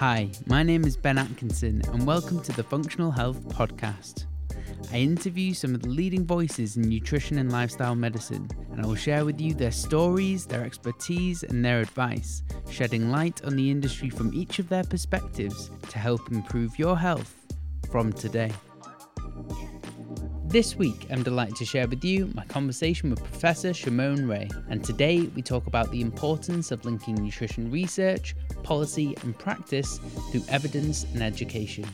Hi, my name is Ben Atkinson, and welcome to the Functional Health Podcast. I interview some of the leading voices in nutrition and lifestyle medicine, and I will share with you their stories, their expertise, and their advice, shedding light on the industry from each of their perspectives to help improve your health from today. This week, I'm delighted to share with you my conversation with Professor Shumone Ray, and today we talk about the importance of linking nutrition research, policy, and practice through evidence and education.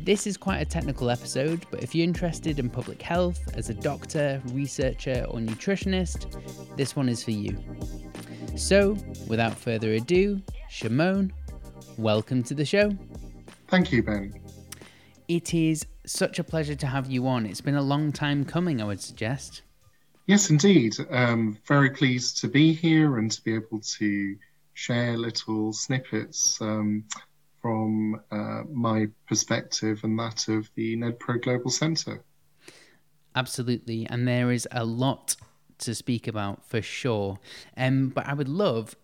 This is quite a technical episode, but if you're interested in public health as a doctor, researcher, or nutritionist, this one is for you. So, without further ado, Shumone, welcome to the show. Thank you, Ben. It is such a pleasure to have you on. It's been a long time coming, I would suggest. Yes, indeed. Um, very pleased to be here and to be able to share little snippets um, from uh, my perspective and that of the NNEdPro Global Centre. Absolutely. And there is a lot to speak about for sure. Um, but I would love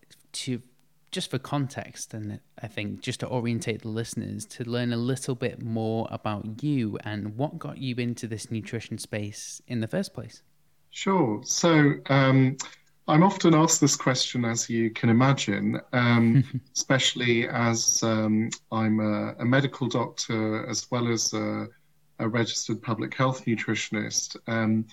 to just for context, and I think just to orientate the listeners to learn a little bit more about you and what got you into this nutrition space in the first place. Sure. So, um, I'm often asked this question, as you can imagine, um, especially as um, I'm a, a, medical doctor as well as a, a registered public health nutritionist. Um,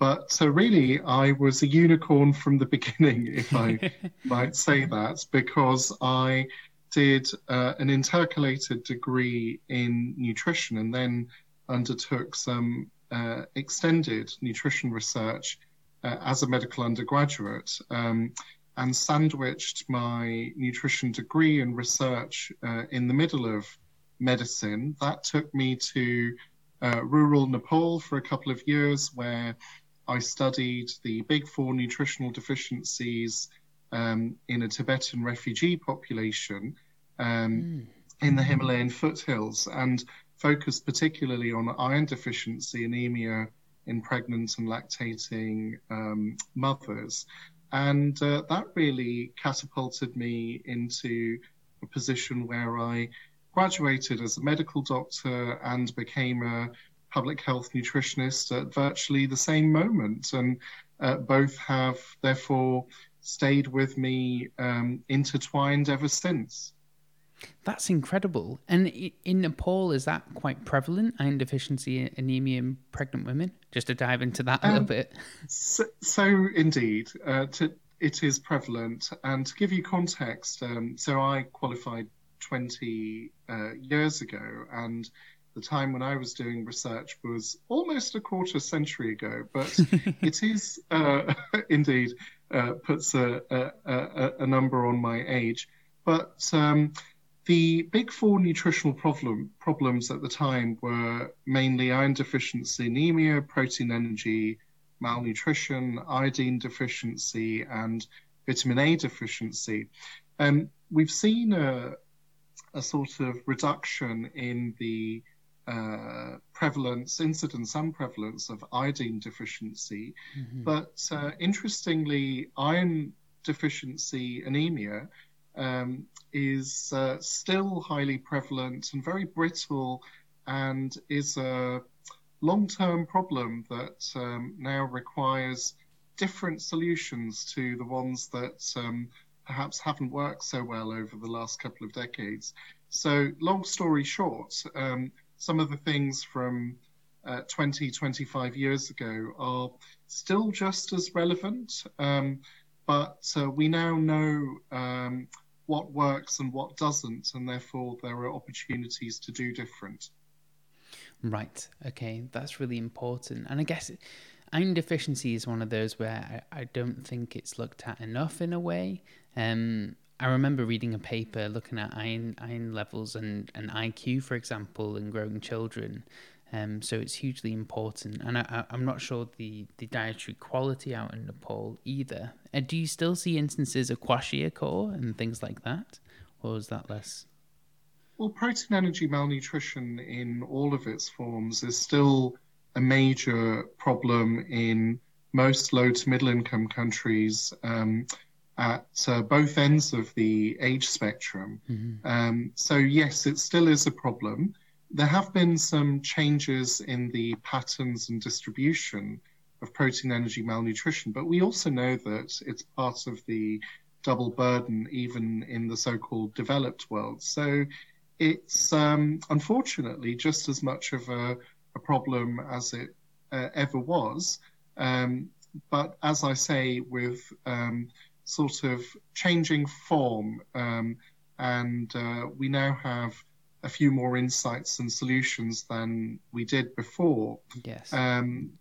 but uh, really, I was a unicorn from the beginning, if I might say that, because I did uh, an intercalated degree in nutrition and then undertook some uh, extended nutrition research uh, as a medical undergraduate um, and sandwiched my nutrition degree and research uh, in the middle of medicine. That took me to uh, rural Nepal for a couple of years where I studied the big four nutritional deficiencies um, in a Tibetan refugee population um, mm. in the Himalayan foothills and focused particularly on iron deficiency, anemia in pregnant and lactating um, mothers. And uh, that really catapulted me into a position where I graduated as a medical doctor and became a public health nutritionist at virtually the same moment. And uh, both have therefore stayed with me um, intertwined ever since. That's incredible. And in Nepal, is that quite prevalent, iron deficiency anemia in pregnant women? Just to dive into that a um, little bit. So, so indeed, uh, to, it is prevalent. And to give you context, um, so I qualified 20 uh, years ago, and the time when I was doing research was almost a quarter century ago, but it is uh, indeed uh, puts a, a, a, number on my age. But um, the big four nutritional problem, problems at the time were mainly iron deficiency, anemia, protein energy, malnutrition, iodine deficiency, and vitamin A deficiency. And we've seen a, a sort of reduction in the uh, prevalence, incidence and prevalence of iodine deficiency. Mm-hmm. But uh, interestingly, iron deficiency anemia um, is uh, still highly prevalent and very brittle and is a long term problem that um, now requires different solutions to the ones that um, perhaps haven't worked so well over the last couple of decades. So, long story short, um, some of the things from uh, 20, 25 years ago are still just as relevant, um, but uh, we now know um, what works and what doesn't, and therefore there are opportunities to do different. Right. Okay, that's really important. And I guess iron deficiency is one of those where I, I don't think it's looked at enough in a way. Um, I remember reading a paper looking at iron iron levels and, and IQ, for example, in growing children. Um, so it's hugely important, and I, am not sure the, the dietary quality out in Nepal either. Uh, do you still see instances of kwashiorkor and things like that, or is that less? Well, protein energy malnutrition in all of its forms is still a major problem in most low to middle income countries. Um, at uh, both ends of the age spectrum. Mm-hmm. Um, so, yes, it still is a problem. There have been some changes in the patterns and distribution of protein energy malnutrition, but we also know that it's part of the double burden even in the so called developed world. So, it's um, unfortunately just as much of a, a problem as it uh, ever was. Um, but as I say, with um, sort of changing form. Um, and uh, we now have a few more insights and solutions than we did before. Yes. Um,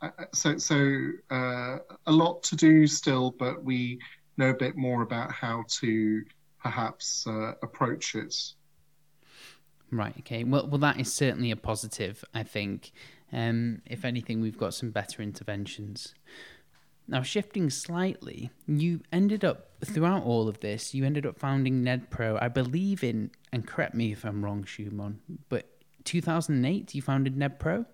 uh, so, so uh, a lot to do still, but we know a bit more about how to perhaps uh, approach it. Right. Okay. Well, well, that is certainly a positive. I think. Um, if anything, we've got some better interventions. Now, shifting slightly, you ended up, throughout all of this, you ended up founding NNEdPro, I believe in, and correct me if I'm wrong, Shumone, but 2008 you founded NNEdPro?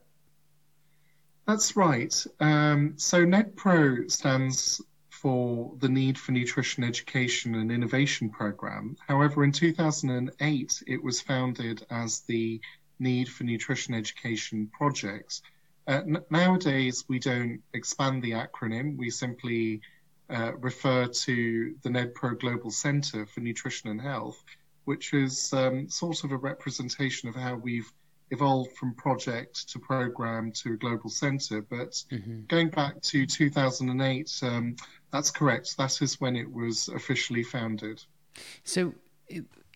That's right. Um, so NNEdPro stands for the Need for Nutrition Education and Innovation Program. However, in 2008, it was founded as the Need for Nutrition Education Project uh, n- nowadays, we don't expand the acronym. We simply uh, refer to the NNEdPro Global Center for Nutrition and Health, which is um, sort of a representation of how we've evolved from project to program to a global center. But mm-hmm. going back to 2008, um, that's correct. That is when it was officially founded. So,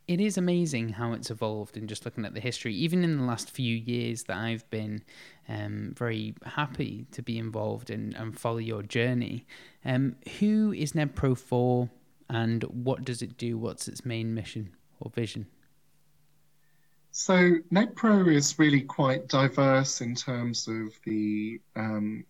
it is amazing how it's evolved and just looking at the history. Even in the last few years that i've been um, very happy to be involved in and follow your journey um, who is NNEdPro for and what does it do? What's its main mission or vision? So NNEdPro is really quite diverse in terms of the um,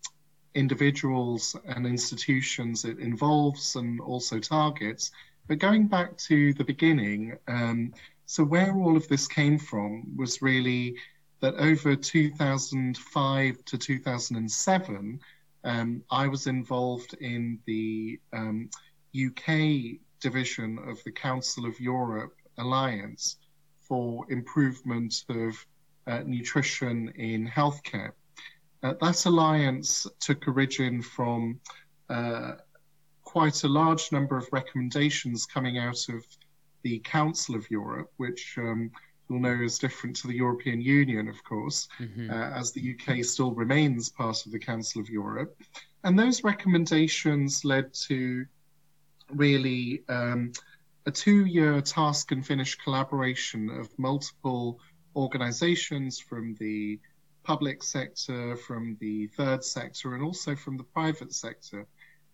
individuals and institutions it involves and also targets but going back to the beginning, um, so where all of this came from was really that over 2005 to 2007, um, I was involved in the um, UK division of the Council of Europe Alliance for improvement of uh, nutrition in healthcare. Uh, that alliance took origin from uh, quite a large number of recommendations coming out of the Council of Europe, which um, you'll know is different to the European Union, of course, mm-hmm. uh, as the UK still remains part of the Council of Europe. And those recommendations led to really um, a two year task and finish collaboration of multiple organizations from the public sector, from the third sector, and also from the private sector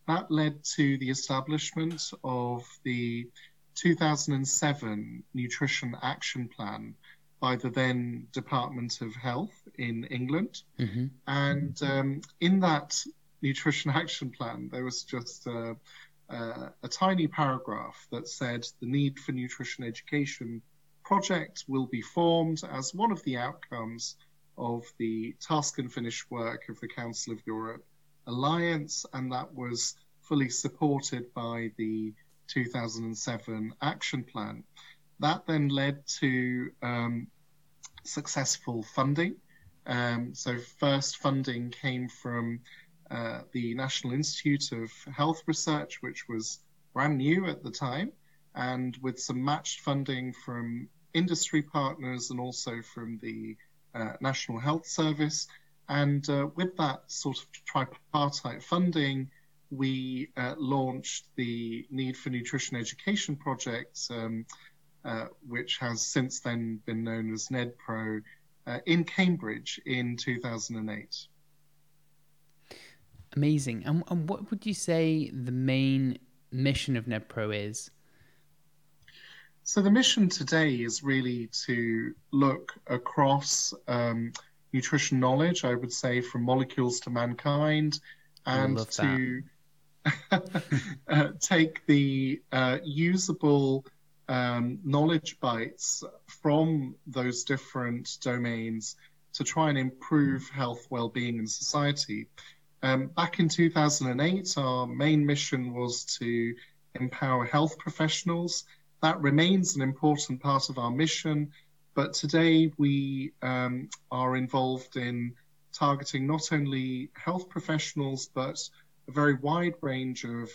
that led to the establishment of the 2007 Nutrition Action Plan by the then Department of Health in England. Mm-hmm. And um, in that Nutrition Action Plan, there was just a, a, a tiny paragraph that said the need for nutrition education project will be formed as one of the outcomes of the task and finish work of the Council of Europe alliance, and that was fully supported by the 2007 action plan. That then led to um, successful funding. Um, so, first funding came from uh, the National Institute of Health Research, which was brand new at the time, and with some matched funding from industry partners and also from the uh, National Health Service. And uh, with that sort of tripartite funding, we uh, launched the Need for Nutrition Education project, um, uh, which has since then been known as NNEdPro, uh, in Cambridge in 2008. Amazing. And, and what would you say the main mission of NNEdPro is? So, the mission today is really to look across um, nutrition knowledge, I would say, from molecules to mankind, and to uh, take the uh, usable um, knowledge bites from those different domains to try and improve health, well-being, and society. Um, back in 2008, our main mission was to empower health professionals. That remains an important part of our mission, but today we um, are involved in targeting not only health professionals, but a very wide range of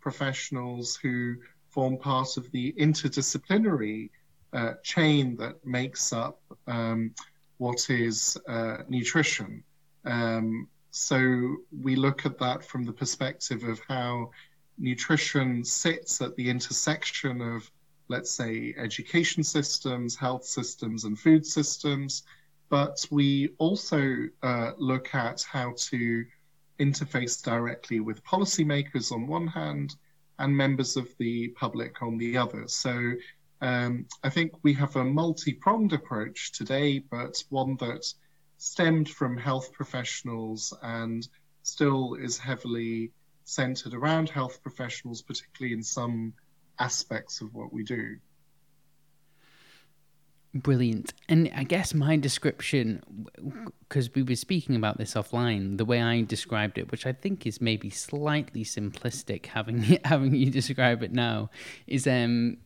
professionals who form part of the interdisciplinary uh, chain that makes up um, what is uh, nutrition. Um, so we look at that from the perspective of how nutrition sits at the intersection of, let's say, education systems, health systems, and food systems. But we also uh, look at how to interface directly with policymakers on one hand and members of the public on the other. So um, I think we have a multi pronged approach today, but one that stemmed from health professionals and still is heavily centered around health professionals, particularly in some aspects of what we do. Brilliant. And I guess my description, because we were speaking about this offline, the way I described it, which I think is maybe slightly simplistic, having having you describe it now, is um,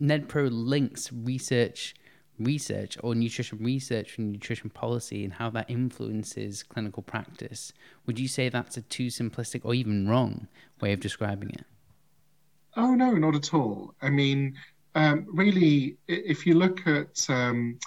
NNEdPro links research, research or nutrition research and nutrition policy and how that influences clinical practice. Would you say that's a too simplistic or even wrong way of describing it? Oh no, not at all. I mean um, really, if you look at um,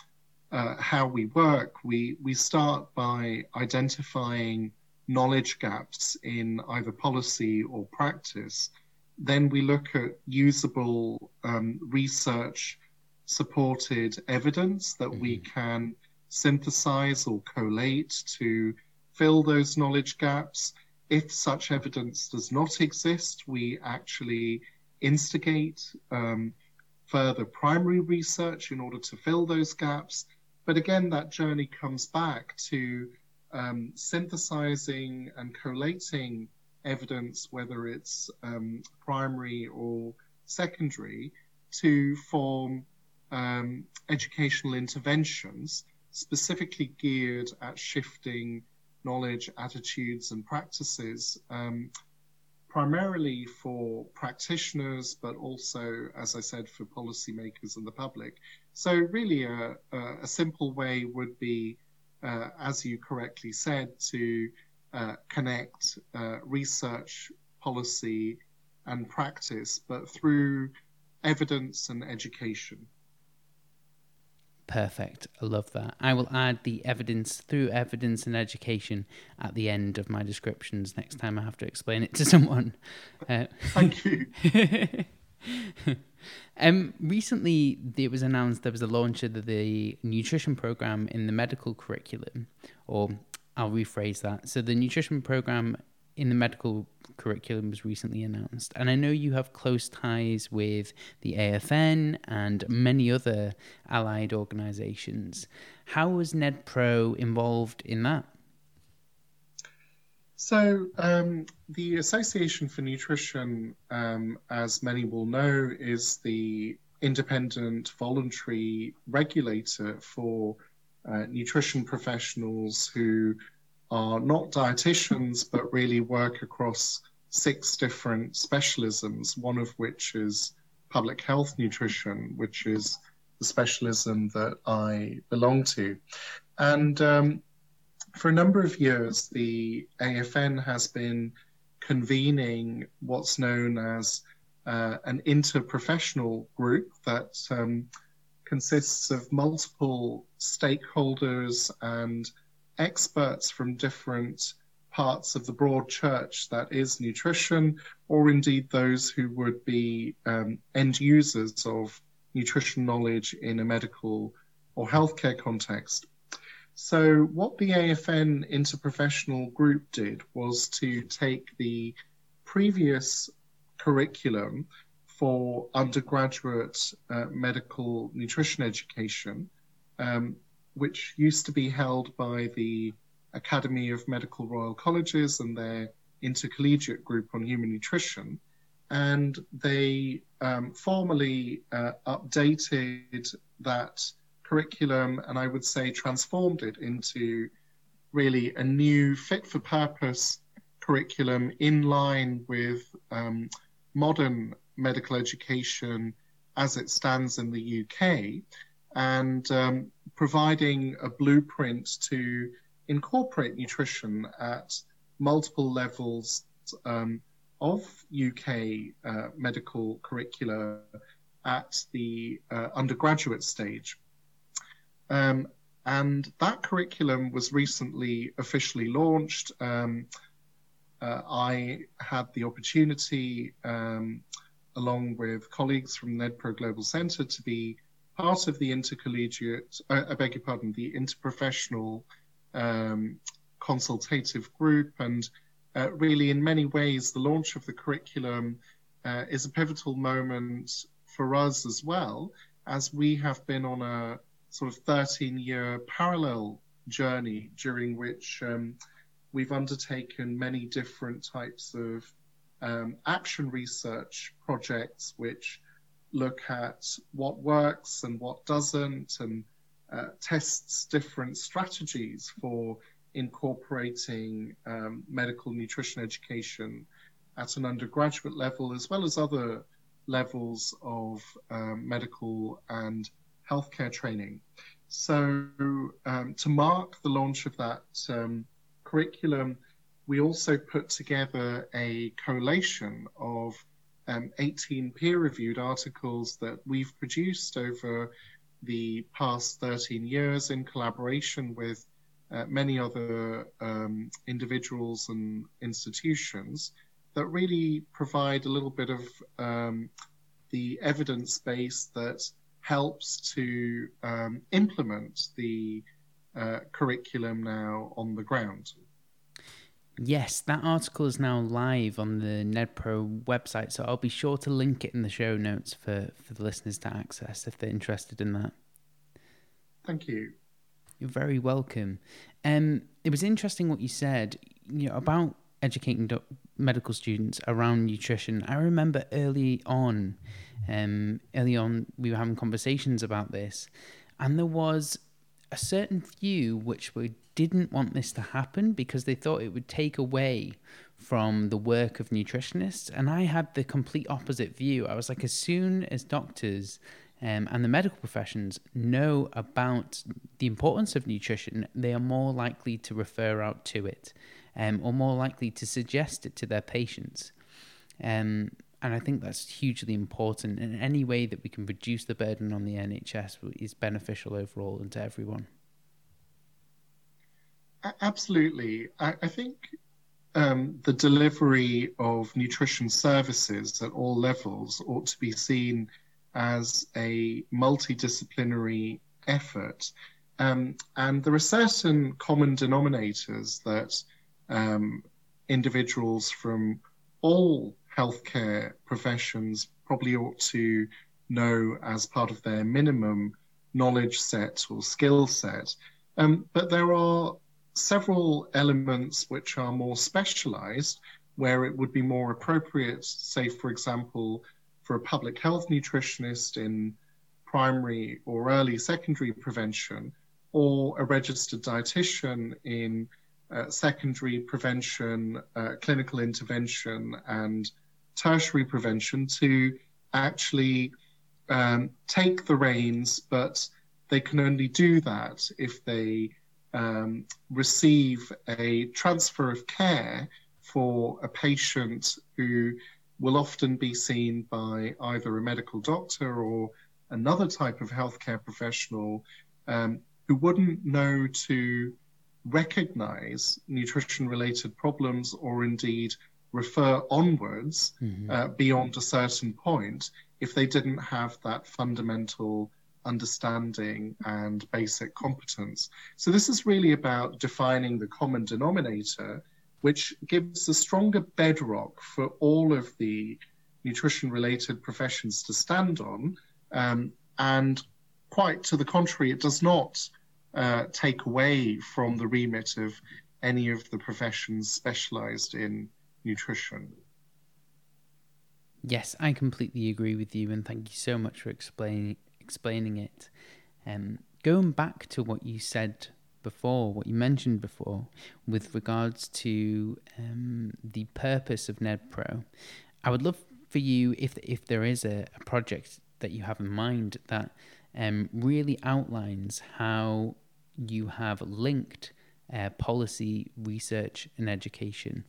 uh, how we work, we, we start by identifying knowledge gaps in either policy or practice. Then we look at usable um, research supported evidence that mm-hmm. we can synthesize or collate to fill those knowledge gaps. If such evidence does not exist, we actually instigate um, further primary research in order to fill those gaps. But again, that journey comes back to um, synthesizing and collating evidence, whether it's um, primary or secondary, to form um, educational interventions specifically geared at shifting knowledge, attitudes, and practices um, primarily for practitioners, but also, as I said, for policymakers and the public. So, really, a, a simple way would be, uh, as you correctly said, to uh, connect uh, research, policy, and practice, but through evidence and education. Perfect. I love that. I will add the evidence through evidence and education at the end of my descriptions next time I have to explain it to someone. Uh, Thank you. um, recently, it was announced there was a launch of the, the nutrition program in the medical curriculum, or I'll rephrase that. So, the nutrition program in the medical curriculum was recently announced. And I know you have close ties with the AFN and many other allied organizations. How was NNEdPro involved in that? So, um, the Association for Nutrition, um, as many will know, is the independent voluntary regulator for uh, nutrition professionals who are not dietitians, but really work across six different specialisms, one of which is public health nutrition, which is the specialism that I belong to. And um, for a number of years, the AFN has been convening what's known as uh, an interprofessional group that um, consists of multiple stakeholders and experts from different parts of the broad church that is nutrition, or indeed those who would be um, end users of nutrition knowledge in a medical or healthcare context. So, what the AFN interprofessional group did was to take the previous curriculum for undergraduate uh, medical nutrition education um, which used to be held by the Academy of Medical Royal Colleges and their intercollegiate group on human nutrition. And they um, formally uh, updated that curriculum and I would say transformed it into really a new fit for purpose curriculum in line with um, modern medical education as it stands in the UK and um, providing a blueprint to incorporate nutrition at multiple levels um, of UK uh, medical curricula at the uh, undergraduate stage. Um, and that curriculum was recently officially launched. Um, uh, I had the opportunity, um, along with colleagues from NNEdPro Global Centre, to be part of the intercollegiate, uh, I beg your pardon, the interprofessional um, consultative group. And uh, really, in many ways, the launch of the curriculum uh, is a pivotal moment for us as well, as we have been on a sort of 13 year parallel journey during which um, we've undertaken many different types of um, action research projects which look at what works and what doesn't and uh, tests different strategies for incorporating um, medical nutrition education at an undergraduate level as well as other levels of um, medical and healthcare training. So, um, to mark the launch of that um, curriculum, we also put together a collation of um, 18 peer reviewed articles that we've produced over the past 13 years in collaboration with uh, many other um, individuals and institutions that really provide a little bit of um, the evidence base that helps to um, implement the uh, curriculum now on the ground. Yes, that article is now live on the NNEdPro website, so I'll be sure to link it in the show notes for, for the listeners to access if they're interested in that. Thank you. You're very welcome. Um, it was interesting what you said, you know, about educating do- medical students around nutrition. I remember early on, um, early on, we were having conversations about this, and there was a certain few which we didn't want this to happen because they thought it would take away from the work of nutritionists. And I had the complete opposite view. I was like, as soon as doctors um, and the medical professions know about the importance of nutrition, they are more likely to refer out to it um, or more likely to suggest it to their patients. Um, and I think that's hugely important. And any way that we can reduce the burden on the NHS is beneficial overall and to everyone. Absolutely. I, I think um, the delivery of nutrition services at all levels ought to be seen as a multidisciplinary effort. Um, and there are certain common denominators that um, individuals from all healthcare professions probably ought to know as part of their minimum knowledge set or skill set. Um, but there are several elements which are more specialized, where it would be more appropriate, say, for example, for a public health nutritionist in primary or early secondary prevention, or a registered dietitian in uh, secondary prevention, uh, clinical intervention, and tertiary prevention to actually um, take the reins, but they can only do that if they um, receive a transfer of care for a patient who will often be seen by either a medical doctor or another type of healthcare professional um, who wouldn't know to recognize nutrition related problems or indeed refer onwards mm-hmm. uh, beyond a certain point if they didn't have that fundamental understanding and basic competence. So, this is really about defining the common denominator, which gives a stronger bedrock for all of the nutrition related professions to stand on. Um, and quite to the contrary, it does not uh, take away from the remit of any of the professions specialized in nutrition. Yes, I completely agree with you, and thank you so much for explaining explaining it. Um, going back to what you said before, what you mentioned before, with regards to um, the purpose of NNEdPro, I would love for you if if there is a, a project that you have in mind that um, really outlines how you have linked uh, policy, research, and education?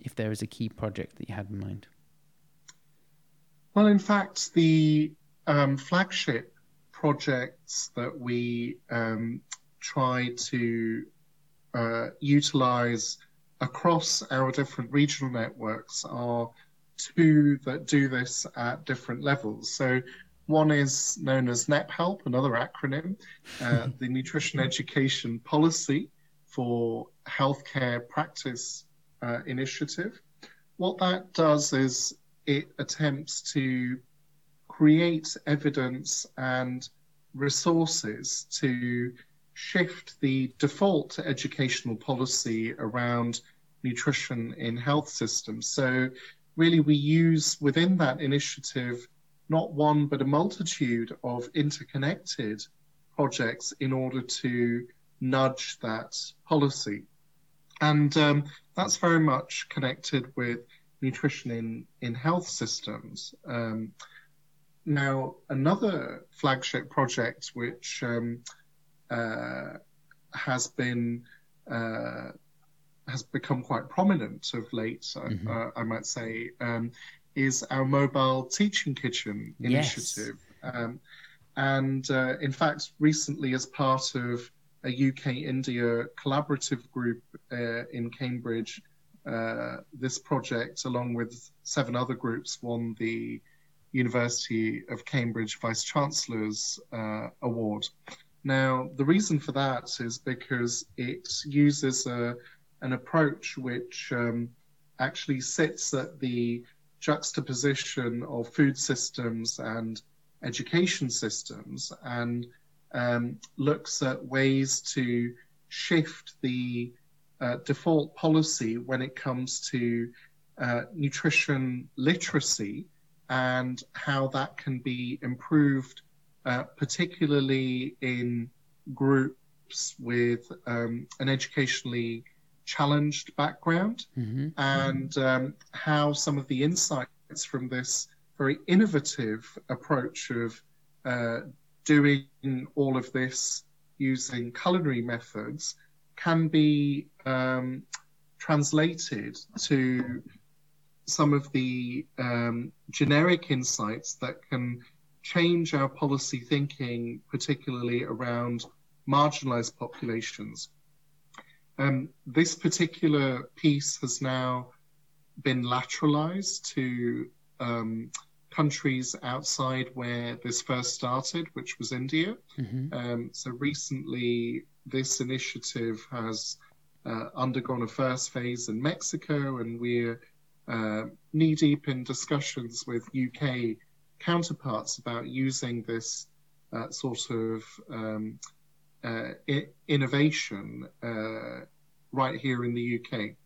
If there is a key project that you had in mind. Well, in fact, the um, flagship projects that we um, try to uh, utilize across our different regional networks are two that do this at different levels. So one is known as NEPHELP, another acronym, uh, the Nutrition Education Policy for Healthcare Practice uh, Initiative. What that does is it attempts to create evidence and resources to shift the default educational policy around nutrition in health systems. So, really, we use within that initiative not one but a multitude of interconnected projects in order to nudge that policy. And um, that's very much connected with nutrition in, in health systems. Um, now, another flagship project which um, uh, has been uh, has become quite prominent of late, mm-hmm. uh, I might say, um, is our mobile teaching kitchen initiative. Yes. Um, and uh, in fact, recently, as part of a UK India collaborative group uh, in Cambridge, uh, this project, along with seven other groups, won the University of Cambridge Vice Chancellor's uh, Award. Now, the reason for that is because it uses a, an approach which um, actually sits at the juxtaposition of food systems and education systems and um, looks at ways to shift the uh, default policy when it comes to uh, nutrition literacy and how that can be improved, uh, particularly in groups with um, an educationally challenged background mm-hmm. and um, how some of the insights from this very innovative approach of uh, doing all of this using culinary methods can be um, translated to some of the um, generic insights that can change our policy thinking, particularly around marginalized populations. Um, this particular piece has now been lateralized to um, countries outside where this first started, which was India. Mm-hmm. Um, so recently, this initiative has uh, undergone a first phase in Mexico, and we're uh, knee deep in discussions with UK counterparts about using this uh, sort of um, uh, I- innovation uh, right here in the UK.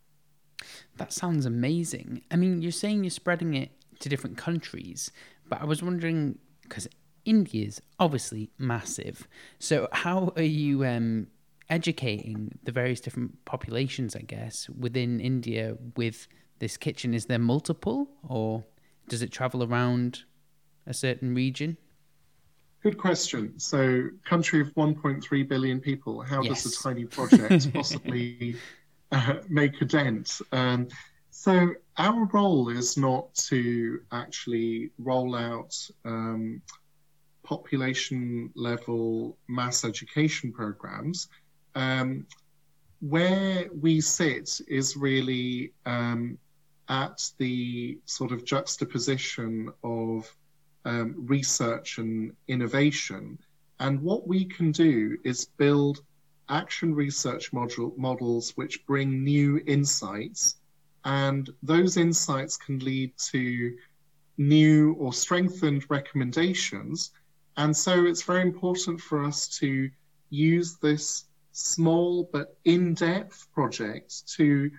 That sounds amazing. I mean, you're saying you're spreading it to different countries, but I was wondering because India is obviously massive. So, how are you um, educating the various different populations, I guess, within India with this kitchen? Is there multiple, or does it travel around a certain region? Good question. So, country of 1.3 billion people, how yes. does a tiny project possibly uh, make a dent? Um, so, our role is not to actually roll out um, population level mass education programs. Um, where we sit is really um, at the sort of juxtaposition of um, research and innovation. And what we can do is build action research models which bring new insights. And those insights can lead to new or strengthened recommendations. And so it's very important for us to use this small but in depth project to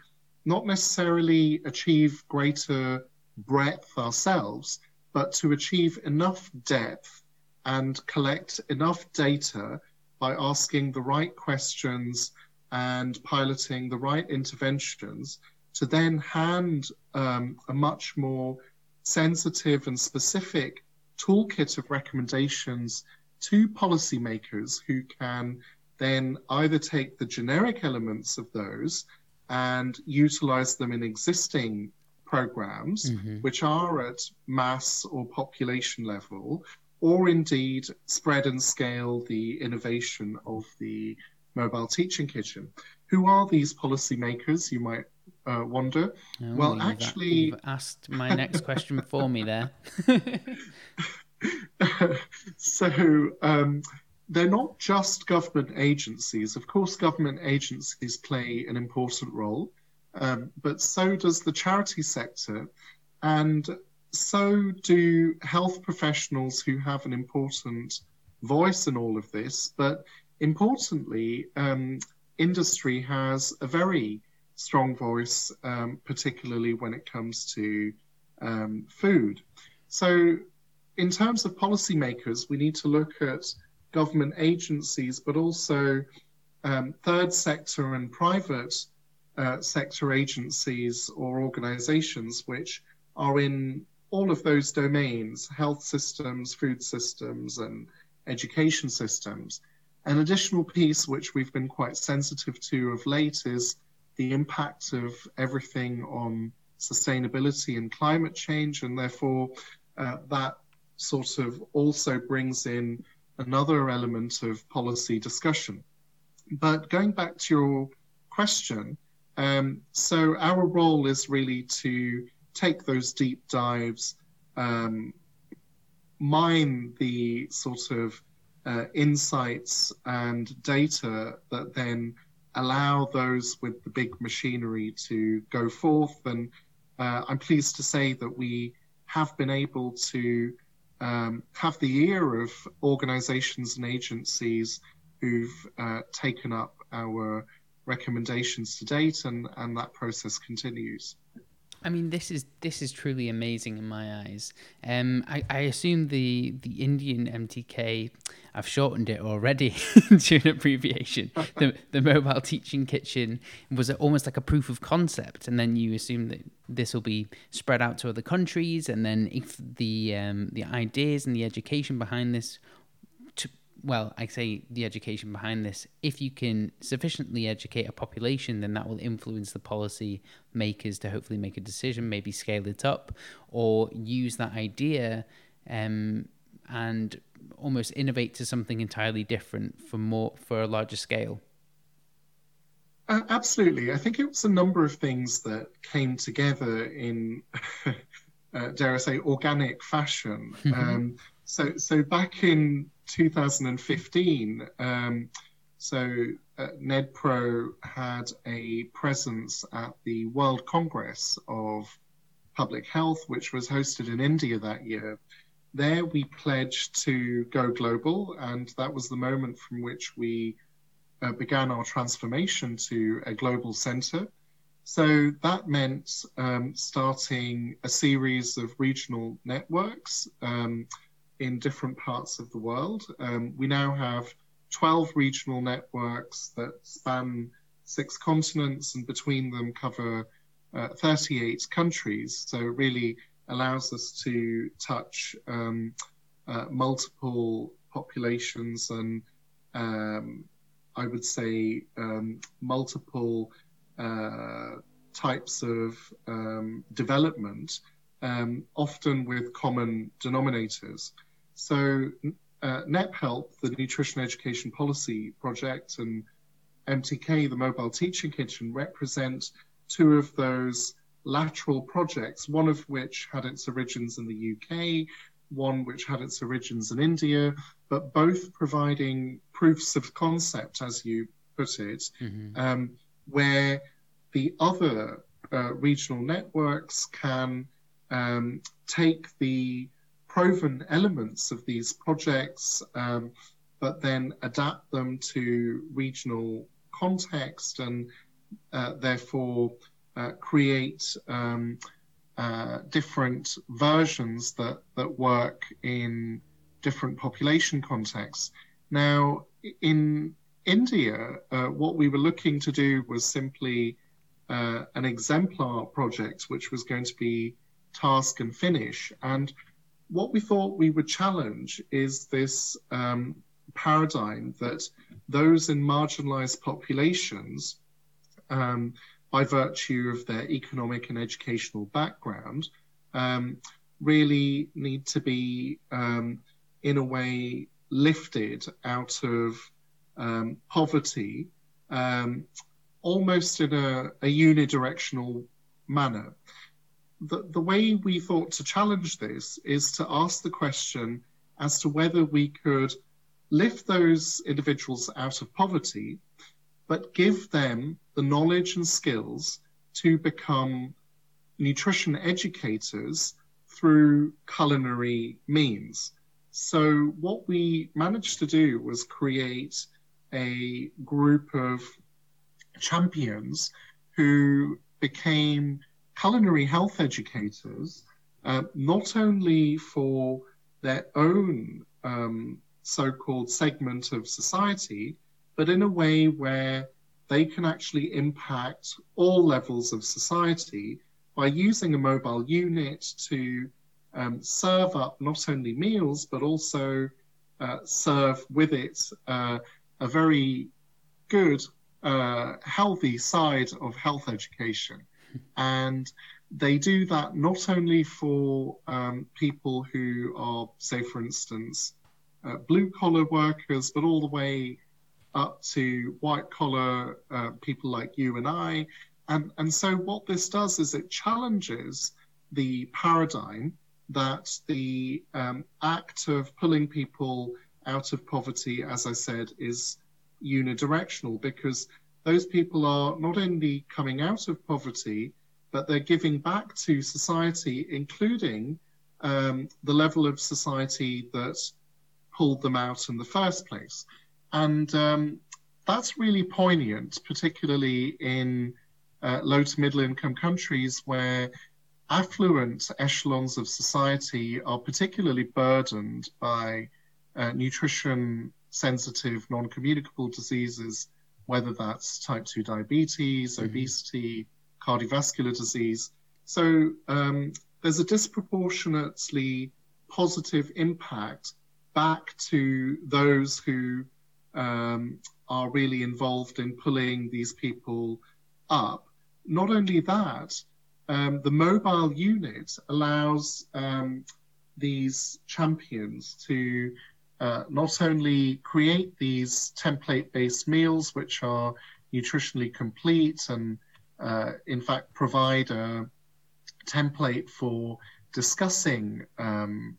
not necessarily achieve greater breadth ourselves, but to achieve enough depth and collect enough data by asking the right questions and piloting the right interventions to then hand um, a much more sensitive and specific toolkit of recommendations to policymakers who can then either take the generic elements of those and utilize them in existing programs, mm-hmm. which are at mass or population level, or indeed spread and scale the innovation of the mobile teaching kitchen. Who are these policymakers, you might uh, wonder? Oh, well, you've actually. You've asked my next question for me there. so, um, they're not just government agencies. Of course, government agencies play an important role, um, but so does the charity sector. And so do health professionals who have an important voice in all of this. But importantly, um, industry has a very strong voice, um, particularly when it comes to um, food. So, in terms of policymakers, we need to look at government agencies, but also um, third sector and private uh, sector agencies or organizations which are in all of those domains health systems, food systems, and education systems. An additional piece which we've been quite sensitive to of late is the impact of everything on sustainability and climate change, and therefore uh, that sort of also brings in another element of policy discussion. But going back to your question, um, so our role is really to take those deep dives, um, mine the sort of uh, insights and data that then allow those with the big machinery to go forth. And uh, I'm pleased to say that we have been able to um, have the ear of organizations and agencies who've uh, taken up our recommendations to date, and, and that process continues. I mean, this is this is truly amazing in my eyes. Um, I, I assume the the Indian MTK, I've shortened it already to an abbreviation. the the mobile teaching kitchen was almost like a proof of concept, and then you assume that this will be spread out to other countries, and then if the um, the ideas and the education behind this well, I say the education behind this. If you can sufficiently educate a population, then that will influence the policy makers to hopefully make a decision, maybe scale it up, or use that idea um, and almost innovate to something entirely different for more for a larger scale. Uh, absolutely, I think it was a number of things that came together in, uh, dare I say, organic fashion. Mm-hmm. Um, so, so back in 2015, um, so uh, NNEdPro had a presence at the World Congress of Public Health, which was hosted in India that year. There, we pledged to go global, and that was the moment from which we uh, began our transformation to a global center. So that meant um, starting a series of regional networks. Um, in different parts of the world. Um, we now have 12 regional networks that span six continents and between them cover uh, 38 countries. So it really allows us to touch um, uh, multiple populations and um, I would say um, multiple uh, types of um, development, um, often with common denominators. So uh, NEPHELP, the Nutrition Education Policy Project, and MTK, the Mobile Teaching Kitchen, represent two of those lateral projects, one of which had its origins in the UK, one which had its origins in India, but both providing proofs of concept, as you put it, mm-hmm. um, where the other uh, regional networks can um, take the proven elements of these projects, um, but then adapt them to regional context and uh, therefore uh, create um, uh, different versions that, that work in different population contexts. Now, in India, uh, what we were looking to do was simply uh, an exemplar project, which was going to be task and finish. And what we thought we would challenge is this um, paradigm that those in marginalized populations, um, by virtue of their economic and educational background, um, really need to be, um, in a way, lifted out of um, poverty um, almost in a, a unidirectional manner. The, the way we thought to challenge this is to ask the question as to whether we could lift those individuals out of poverty, but give them the knowledge and skills to become nutrition educators through culinary means. So, what we managed to do was create a group of champions who became culinary health educators, uh, not only for their own um, so called segment of society, but in a way where they can actually impact all levels of society by using a mobile unit to um, serve up not only meals, but also uh, serve with it uh, a very good, uh, healthy side of health education. And they do that not only for um, people who are, say, for instance, uh, blue collar workers, but all the way up to white collar uh, people like you and I. And, and so, what this does is it challenges the paradigm that the um, act of pulling people out of poverty, as I said, is unidirectional because those people are not only coming out of poverty, but they're giving back to society, including um, the level of society that pulled them out in the first place. And um, that's really poignant, particularly in uh, low to middle income countries where affluent echelons of society are particularly burdened by uh, nutrition sensitive non communicable diseases, whether that's type 2 diabetes, mm-hmm. obesity, cardiovascular disease. So um, there's a disproportionately positive impact back to those who um, are really involved in pulling these people up. Not only that, um, the mobile unit allows um, these champions to uh, not only create these template based meals, which are nutritionally complete and, uh, in fact, provide a template for discussing um,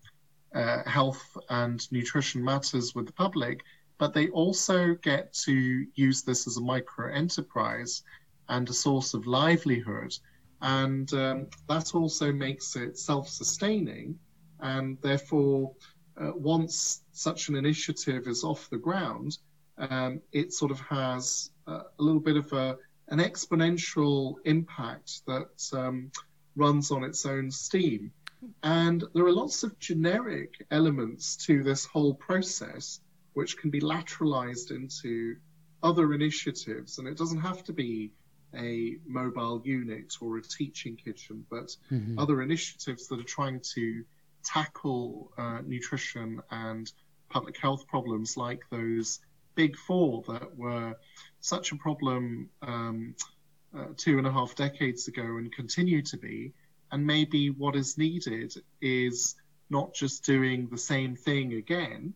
uh, health and nutrition matters with the public, but they also get to use this as a micro enterprise and a source of livelihood. And um, that also makes it self-sustaining and therefore uh, once such an initiative is off the ground um, it sort of has a, a little bit of a, an exponential impact that um, runs on its own steam and there are lots of generic elements to this whole process which can be lateralized into other initiatives and it doesn't have to be a mobile unit or a teaching kitchen, but mm-hmm. other initiatives that are trying to tackle uh, nutrition and public health problems like those big four that were such a problem um, uh, two and a half decades ago and continue to be. And maybe what is needed is not just doing the same thing again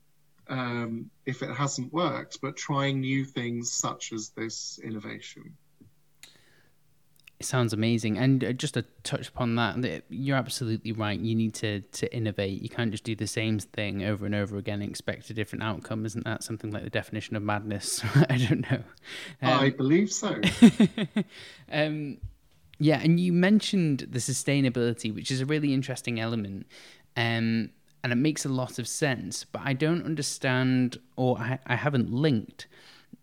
um, if it hasn't worked, but trying new things such as this innovation. It sounds amazing, and uh, just to touch upon that, you're absolutely right. You need to to innovate. You can't just do the same thing over and over again and expect a different outcome. Isn't that something like the definition of madness? I don't know. Um, I believe so. um, yeah, and you mentioned the sustainability, which is a really interesting element. Um, and it makes a lot of sense, but I don't understand, or I, I haven't linked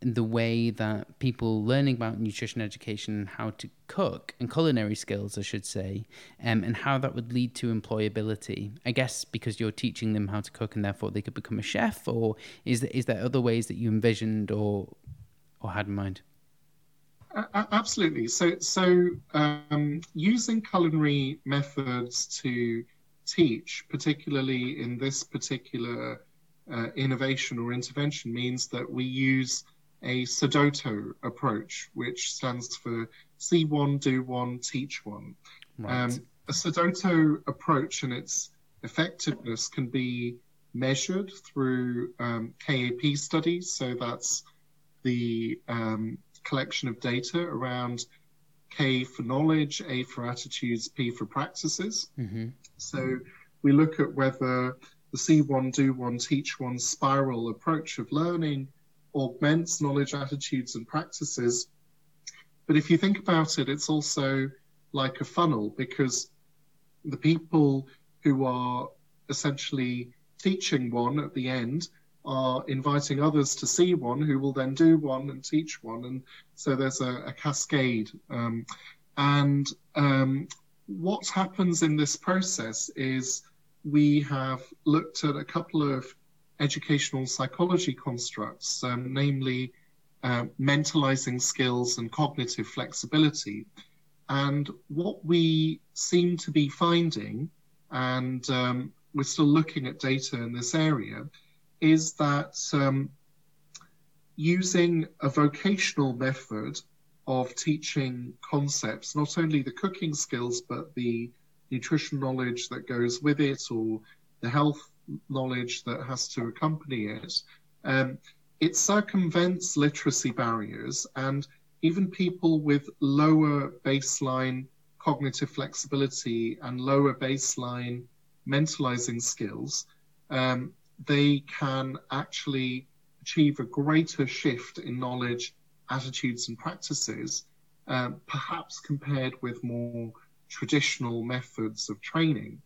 the way that people learning about nutrition education, how to cook, and culinary skills, I should say, um, and how that would lead to employability. I guess because you're teaching them how to cook and therefore they could become a chef, or is there, is there other ways that you envisioned or or had in mind? absolutely. So, so um, using culinary methods to teach, particularly in this particular uh, innovation or intervention, means that we use a Sodoto approach, which stands for see one, do one, teach one. Right. Um, a Sodoto approach and its effectiveness can be measured through um, KAP studies. So that's the um, collection of data around K for knowledge, A for attitudes, P for practices. Mm-hmm. So we look at whether the see one, do one, teach one spiral approach of learning augments knowledge, attitudes, and practices. But if you think about it, it's also like a funnel because the people who are essentially teaching one at the end are inviting others to see one who will then do one and teach one. And so there's a, a cascade. Um, and um, what happens in this process is we have looked at a couple of educational psychology constructs, um, namely uh, mentalizing skills and cognitive flexibility. And what we seem to be finding, and um, we're still looking at data in this area, is that um, using a vocational method of teaching concepts, not only the cooking skills, but the nutrition knowledge that goes with it or the health knowledge that has to accompany it, um, it circumvents literacy barriers and even people with lower baseline cognitive flexibility and lower baseline mentalizing skills, um, they can actually achieve a greater shift in knowledge, attitudes, and practices, um, perhaps compared with more traditional methods of training.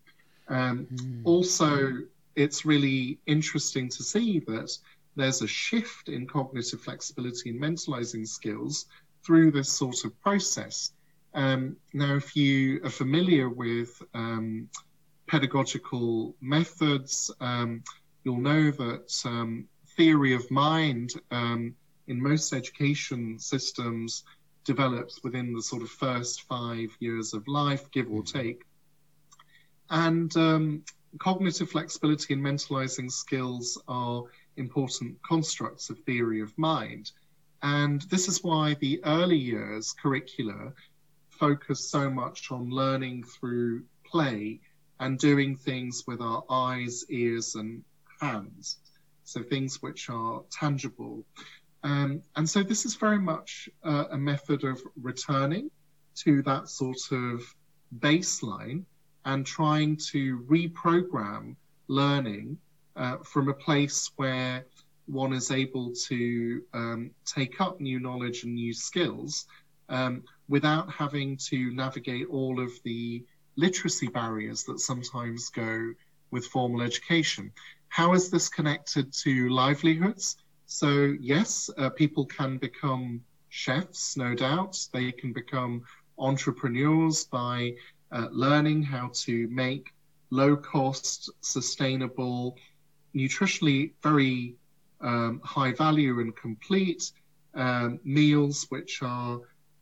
Um, mm. Also, it's really interesting to see that there's a shift in cognitive flexibility and mentalizing skills through this sort of process. Um, now, if you are familiar with um, pedagogical methods, um, you'll know that um, theory of mind um, in most education systems develops within the sort of first five years of life, give or take. And um, cognitive flexibility and mentalizing skills are important constructs of theory of mind. And this is why the early years curricula focus so much on learning through play and doing things with our eyes, ears, and hands. So things which are tangible. Um, and so this is very much uh, a method of returning to that sort of baseline and trying to reprogram learning uh, from a place where one is able to um, take up new knowledge and new skills um, without having to navigate all of the literacy barriers that sometimes go with formal education. How is this connected to livelihoods? So, yes, uh, people can become chefs, no doubt. They can become entrepreneurs by uh, learning how to make low cost, sustainable, nutritionally very um, high value and complete um, meals which are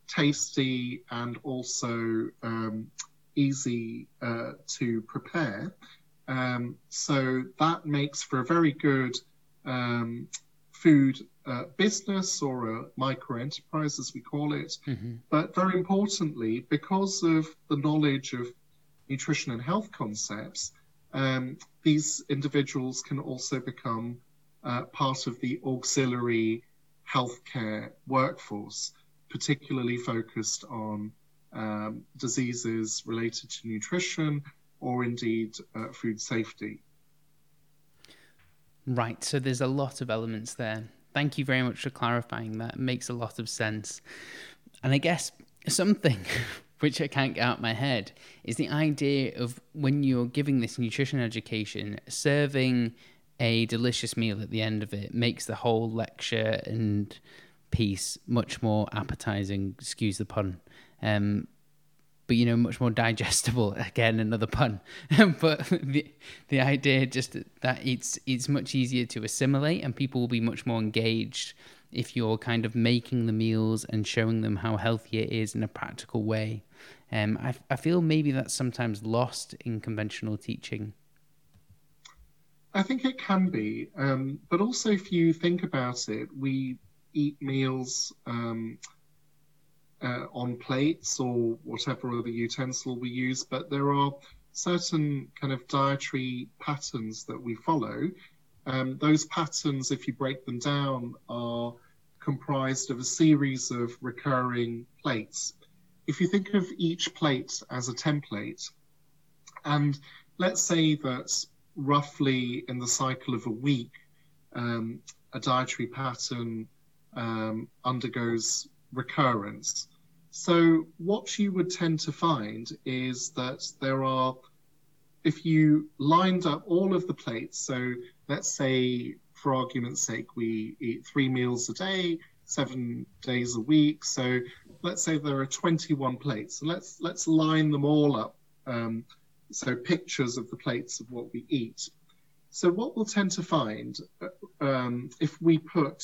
tasty and also um, easy uh, to prepare. Um, so that makes for a very good um, food uh, business or a micro enterprise, as we call it. Mm-hmm. But very importantly, because of the knowledge of nutrition and health concepts, um, these individuals can also become uh, part of the auxiliary healthcare workforce, particularly focused on um, diseases related to nutrition or indeed uh, food safety. Right, so there's a lot of elements there. Thank you very much for clarifying that. It makes a lot of sense. And I guess something which I can't get out of my head is the idea of when you're giving this nutrition education, serving a delicious meal at the end of it makes the whole lecture and piece much more appetizing, excuse the pun. Um, but you know, much more digestible. Again, another pun. but the the idea just that it's it's much easier to assimilate, and people will be much more engaged if you're kind of making the meals and showing them how healthy it is in a practical way. Um, I, I feel maybe that's sometimes lost in conventional teaching. I think it can be, um, but also if you think about it, we eat meals um, uh, on plates or whatever other utensil we use, but there are certain kind of dietary patterns that we follow. Um, those patterns, if you break them down, are comprised of a series of recurring plates. If you think of each plate as a template, and let's say that roughly in the cycle of a week, um, a dietary pattern um, undergoes recurrence. So, what you would tend to find is that there are, if you lined up all of the plates, so let's say for argument's sake, we eat three meals a day, seven days a week. So let's say there are 21 plates. So let's let's line them all up. Um, so pictures of the plates of what we eat. So what we'll tend to find uh, um, if we put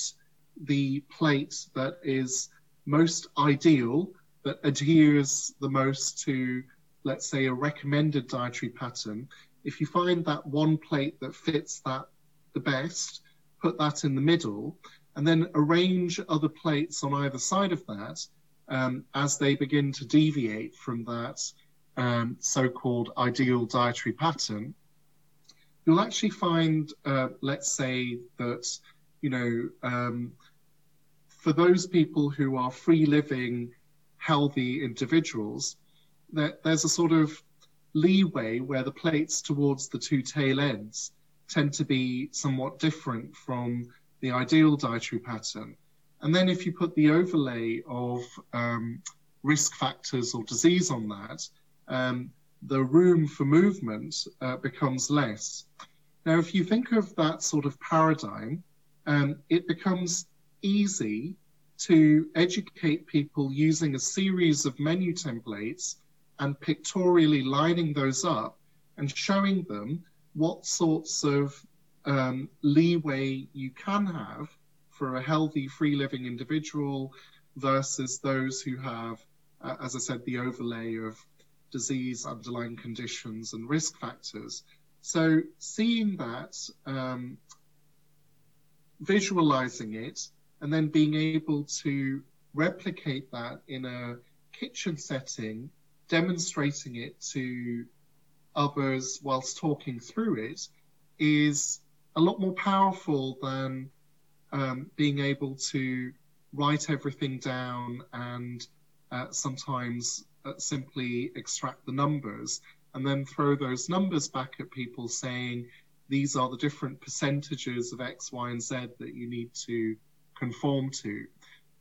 the plate that is most ideal, that adheres the most to, let's say, a recommended dietary pattern, if you find that one plate that fits that the best, put that in the middle, and then arrange other plates on either side of that um, as they begin to deviate from that um, so-called ideal dietary pattern, you'll actually find, uh, let's say that, you know, um, for those people who are free living, healthy individuals, that there's a sort of leeway where the plates towards the two tail ends tend to be somewhat different from the ideal dietary pattern. And then if you put the overlay of um, risk factors or disease on that, um, the room for movement uh, becomes less. Now, if you think of that sort of paradigm, um, it becomes easy to educate people using a series of menu templates and pictorially lining those up and showing them what sorts of um, leeway you can have for a healthy, free living individual versus those who have, uh, as I said, the overlay of disease, underlying conditions, and risk factors. So, seeing that, um, visualizing it, and then being able to replicate that in a kitchen setting, demonstrating it to others whilst talking through it is a lot more powerful than um, being able to write everything down and uh, sometimes uh, simply extract the numbers and then throw those numbers back at people saying these are the different percentages of X, Y, and Z that you need to conform to.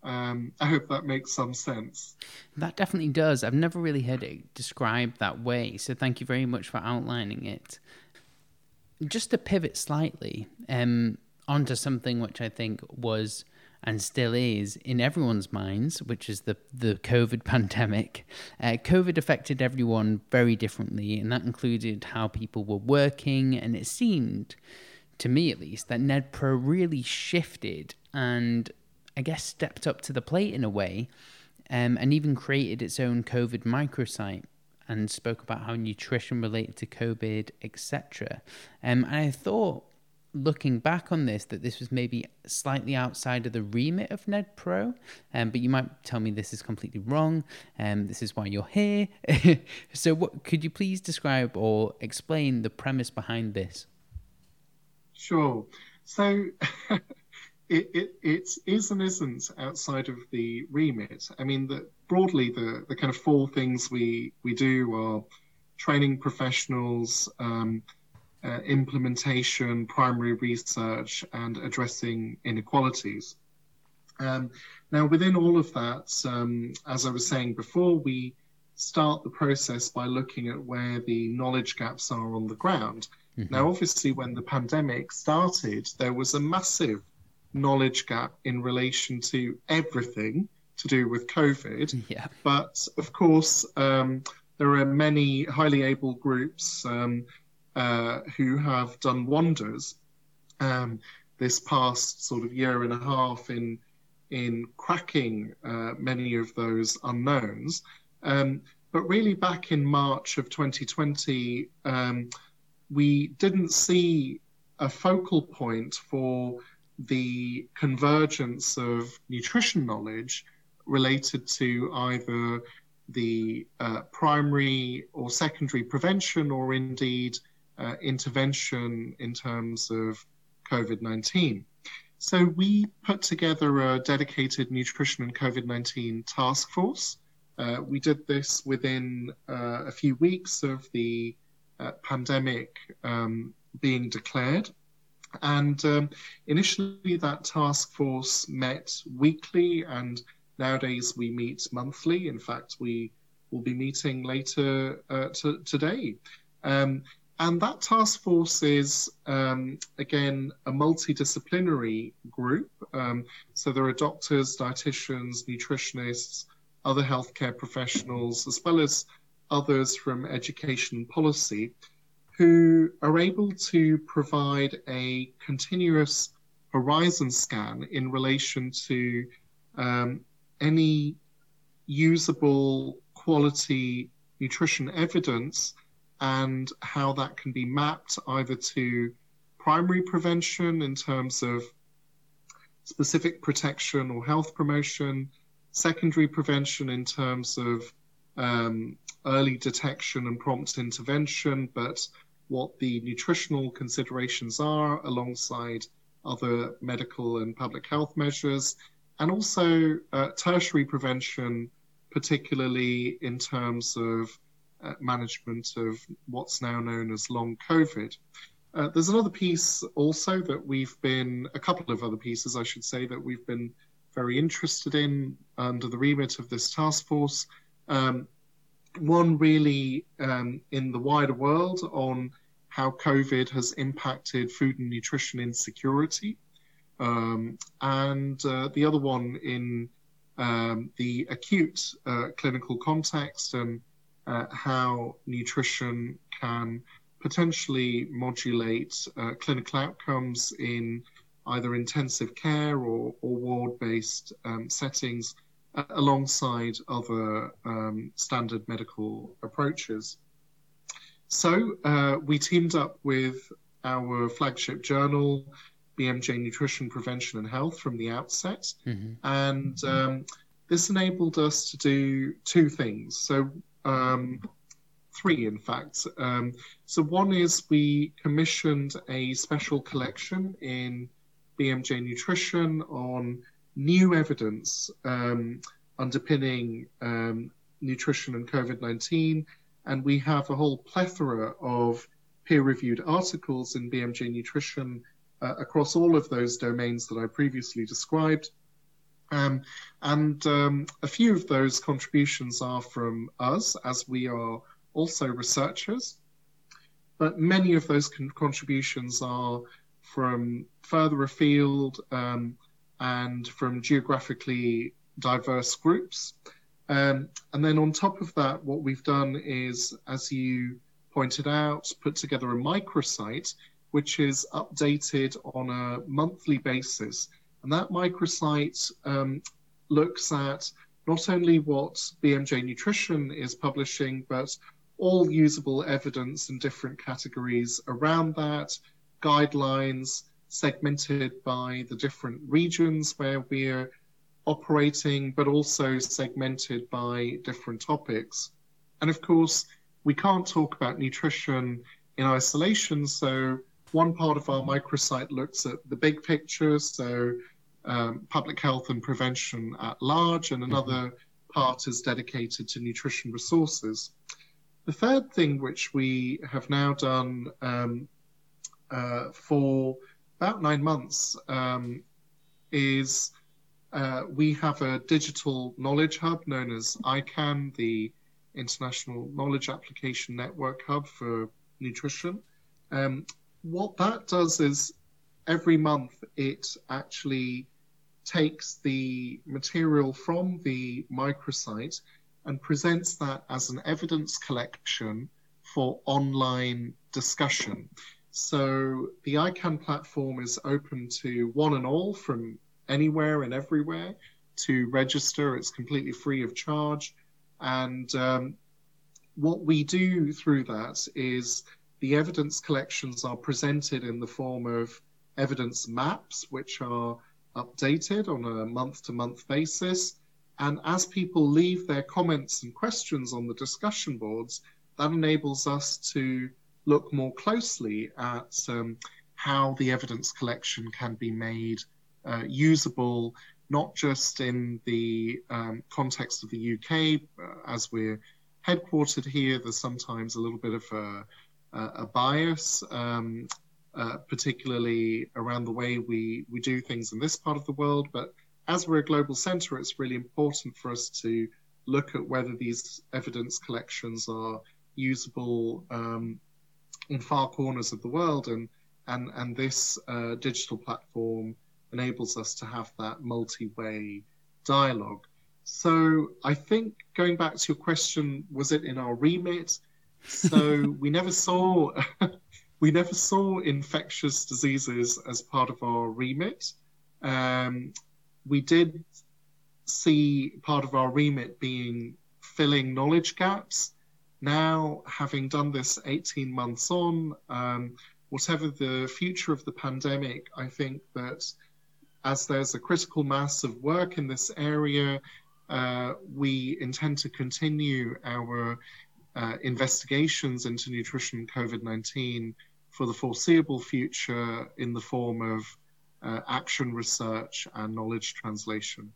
Um, I hope that makes some sense. That definitely does. I've never really heard it described that way. So thank you very much for outlining it. Just to pivot slightly um, onto something which I think was and still is in everyone's minds, which is the the COVID pandemic. Uh, COVID affected everyone very differently, and that included how people were working. And it seemed, to me at least, that NNEdPro really shifted and I guess, stepped up to the plate in a way um, and even created its own COVID microsite and spoke about how nutrition related to COVID, etc. Um, and I thought, looking back on this, that this was maybe slightly outside of the remit of NNEdPro. Um, but you might tell me this is completely wrong. Um, this is why you're here. so, what could you please describe or explain the premise behind this? Sure. So. it, it, it is and isn't outside of the remit. I mean, the, broadly, the, the kind of four things we, we do are training professionals, um, uh, implementation, primary research, and addressing inequalities. Um, now, within all of that, um, as I was saying before, we start the process by looking at where the knowledge gaps are on the ground. Mm-hmm. Now, obviously, when the pandemic started, there was a massive knowledge gap in relation to everything to do with COVID. Yeah. But of course, um, there are many highly able groups um, uh, who have done wonders um, this past sort of year and a half in in cracking uh, many of those unknowns. Um, but really, back in March of 2020, um, we didn't see a focal point for the convergence of nutrition knowledge related to either the uh, primary or secondary prevention or indeed uh, intervention in terms of COVID 19. So we put together a dedicated nutrition and COVID 19 task force. Uh, we did this within uh, a few weeks of the uh, pandemic um, being declared. And um, initially, that task force met weekly, and nowadays we meet monthly. In fact, we will be meeting later uh, t- today. Um, and that task force is, um, again, a multidisciplinary group. Um, so there are doctors, dietitians, nutritionists, other healthcare professionals, as well as others from education policy, who are able to provide a continuous horizon scan in relation to um, any usable quality nutrition evidence and how that can be mapped either to primary prevention in terms of specific protection or health promotion, secondary prevention in terms of um, early detection and prompt intervention, but what the nutritional considerations are alongside other medical and public health measures, and also uh, tertiary prevention, particularly in terms of uh, management of what's now known as long COVID. Uh, there's another piece also that we've been, a couple of other pieces, I should say, that we've been very interested in under the remit of this task force. Um, one really um, in the wider world on how COVID has impacted food and nutrition insecurity, um, and uh, the other one in um, the acute uh, clinical context and uh, how nutrition can potentially modulate uh, clinical outcomes in either intensive care or, or ward based um, settings alongside other um, standard medical approaches. So uh, we teamed up with our flagship journal, BMJ Nutrition Prevention and Health, from the outset. Mm-hmm. And um, this enabled us to do two things. So um, three, in fact. Um, so one is we commissioned a special collection in BMJ Nutrition on new evidence um, underpinning um, nutrition and COVID 19. And we have a whole plethora of peer reviewed articles in BMJ Nutrition uh, across all of those domains that I previously described. Um, and um, a few of those contributions are from us, as we are also researchers. But many of those con- contributions are from further afield um, and from geographically diverse groups. Um, and then on top of that, what we've done is, as you pointed out, put together a microsite which is updated on a monthly basis and that microsite um, looks at not only what BMJ Nutrition is publishing, but all usable evidence in different categories around that, guidelines segmented by the different regions where we're operating, but also segmented by different topics. And of course, we can't talk about nutrition in isolation, so one part of our microsite looks at the big picture, so um, public health and prevention at large, and another mm-hmm. part is dedicated to nutrition resources. The third thing, which we have now done um, uh, for about nine months, um, is uh, we have a digital knowledge hub known as ICAN, the International Knowledge Application Network Hub for Nutrition. Um, what that does is every month it actually takes the material from the microsite and presents that as an evidence collection for online discussion. So the ICAN platform is open to one and all from anywhere and everywhere to register. It's completely free of charge. And um, what we do through that is the evidence collections are presented in the form of evidence maps, which are updated on a month to month basis. And as people leave their comments and questions on the discussion boards, that enables us to look more closely at um, how the evidence collection can be made uh, usable, not just in the um, context of the UK, uh, as we're headquartered here, there's sometimes a little bit of a, a bias, um, uh, particularly around the way we, we do things in this part of the world. But as we're a global centre, it's really important for us to look at whether these evidence collections are usable um, in far corners of the world, and and and this uh, digital platform enables us to have that multi-way dialogue. So I think going back to your question, was it in our remit? So we never saw we never saw infectious diseases as part of our remit. Um, we did see part of our remit being filling knowledge gaps. Now, having done this 18 months on, um, whatever the future of the pandemic, I think that as there's a critical mass of work in this area, uh, we intend to continue our uh, investigations into nutrition COVID 19 for the foreseeable future in the form of uh, action research and knowledge translation.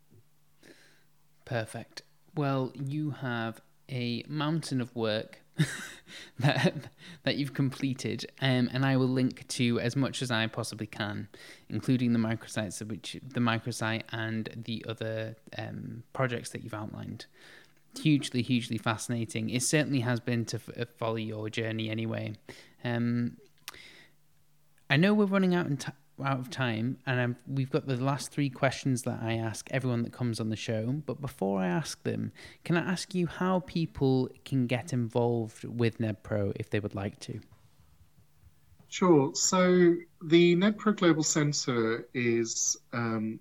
Perfect. Well, you have a mountain of work that that you've completed, um, and I will link to as much as I possibly can, including the microsites, which the microsite and the other um, projects that you've outlined. Hugely, hugely fascinating. It certainly has been to f- follow your journey, anyway. Um, I know we're running out in time out of time, and I'm, we've got the last three questions that I ask everyone that comes on the show. But before I ask them, can I ask you how people can get involved with NNEdPro if they would like to? Sure. So the NNEdPro Global Centre is um,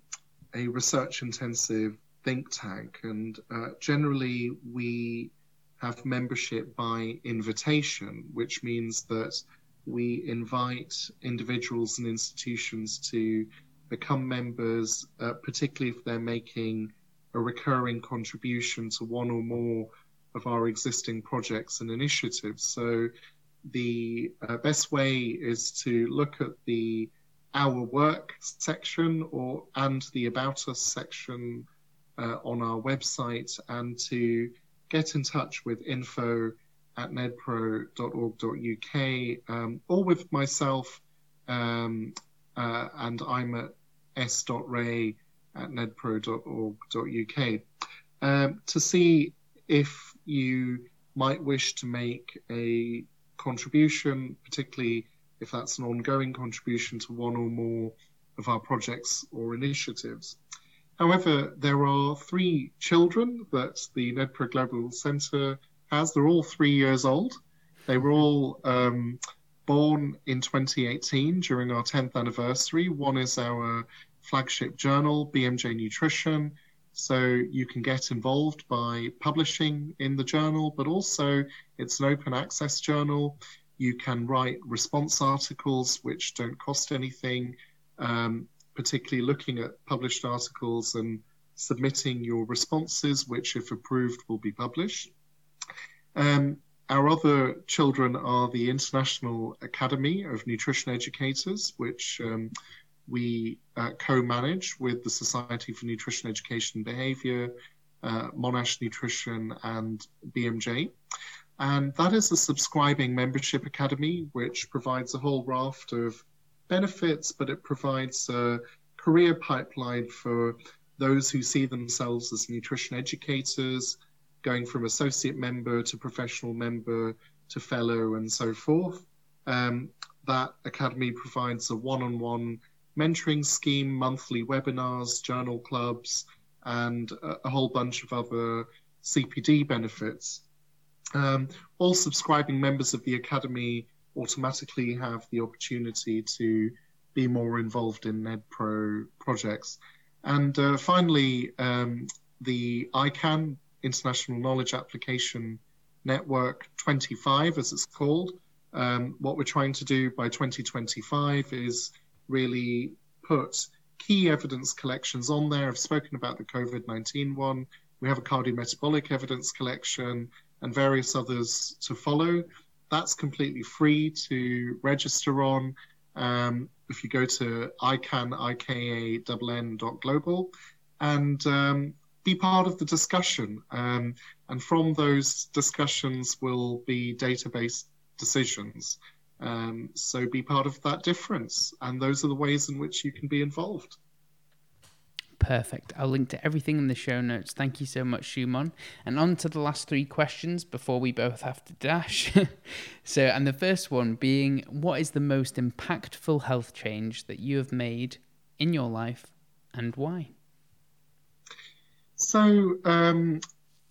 a research-intensive think tank, and uh, generally we have membership by invitation, which means that we invite individuals and institutions to become members, uh, particularly if they're making a recurring contribution to one or more of our existing projects and initiatives. So the uh, best way is to look at the our work section or and the about us section uh, on our website and to get in touch with info at nnedpro.org.uk um, or with myself, um, uh, and I'm at s.ray at nnedpro.org.uk um, to see if you might wish to make a contribution, particularly if that's an ongoing contribution to one or more of our projects or initiatives. However, there are three children that the NNEdPro Global Centre has. They're all three years old. They were all um, born in 2018 during our 10th anniversary. One is our flagship journal, BMJ Nutrition. So you can get involved by publishing in the journal, but also it's an open access journal. You can write response articles which don't cost anything, um, particularly looking at published articles and submitting your responses, which, if approved, will be published. Um, our other children are the International Academy of Nutrition Educators, which um, we uh, co manage with the Society for Nutrition Education and Behavior, uh, Monash Nutrition, and BMJ. And that is a subscribing membership academy, which provides a whole raft of benefits, but it provides a career pipeline for those who see themselves as nutrition educators going from associate member to professional member to fellow and so forth. Um, that academy provides a one-on-one mentoring scheme, monthly webinars, journal clubs, and a, a whole bunch of other CPD benefits. Um, all subscribing members of the academy automatically have the opportunity to be more involved in NNEdPro projects. And uh, finally, um, the ICAN, International Knowledge Application Network 25, as it's called. Um, what we're trying to do by 2025 is really put key evidence collections on there. I've spoken about the COVID 19 one. We have a cardiometabolic evidence collection and various others to follow. That's completely free to register on. Um, if you go to ICAN, global, and um, be part of the discussion. Um, and from those discussions will be database decisions. Um, so be part of that difference. And those are the ways in which you can be involved. Perfect. I'll link to everything in the show notes. Thank you so much, Shumone. And on to the last three questions before we both have to dash. so, and the first one being what is the most impactful health change that you have made in your life and why? So, um,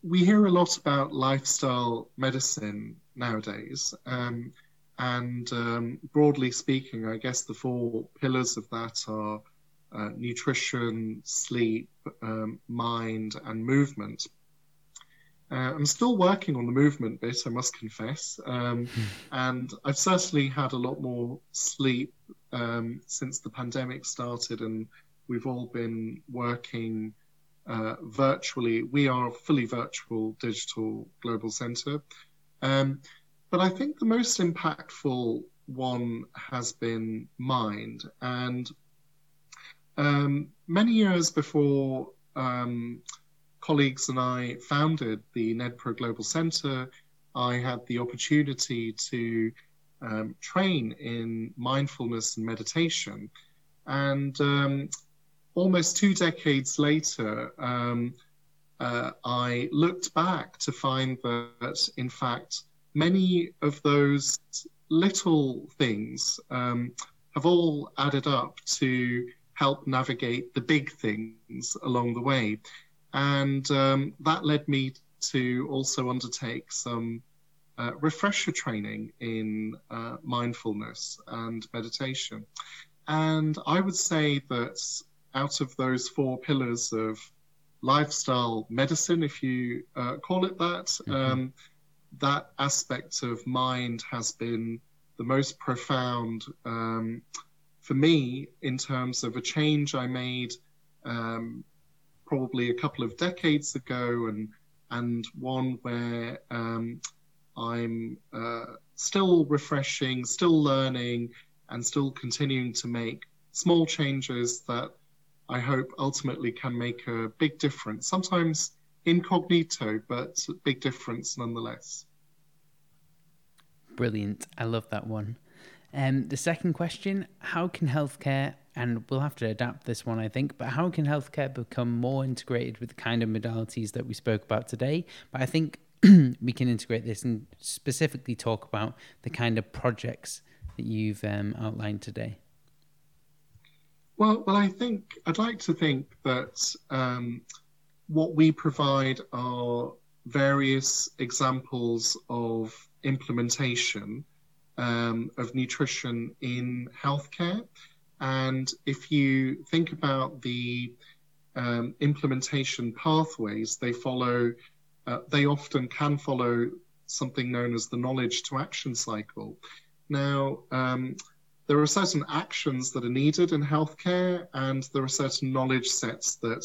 we hear a lot about lifestyle medicine nowadays. Um, and um, broadly speaking, I guess the four pillars of that are uh, nutrition, sleep, um, mind, and movement. Uh, I'm still working on the movement bit, I must confess. Um, and I've certainly had a lot more sleep um, since the pandemic started, and we've all been working uh, virtually. We are a fully virtual digital global center. Um, but I think the most impactful one has been mind. And um, many years before um, colleagues and I founded the NNEdPro Global Center, I had the opportunity to um, train in mindfulness and meditation. And um, almost two decades later, um, uh, I looked back to find that, in fact, many of those little things um, have all added up to help navigate the big things along the way. And um, that led me to also undertake some uh, refresher training in uh, mindfulness and meditation. And I would say that out of those four pillars of lifestyle medicine, if you uh, call it that, mm-hmm. um, that aspect of mind has been the most profound um, for me in terms of a change I made um, probably a couple of decades ago, and and one where um, I'm uh, still refreshing, still learning, and still continuing to make small changes that I hope ultimately can make a big difference. Sometimes incognito, but big difference nonetheless. Brilliant. I love that one. Um, the second question How can healthcare, and we'll have to adapt this one, I think, but how can healthcare become more integrated with the kind of modalities that we spoke about today? But I think we can integrate this and specifically talk about the kind of projects that you've um, outlined today. Well, well, I think I'd like to think that um, what we provide are various examples of implementation um, of nutrition in healthcare. And if you think about the um, implementation pathways, they follow, uh, they often can follow something known as the knowledge to action cycle. Now, um, there are certain actions that are needed in healthcare, and there are certain knowledge sets that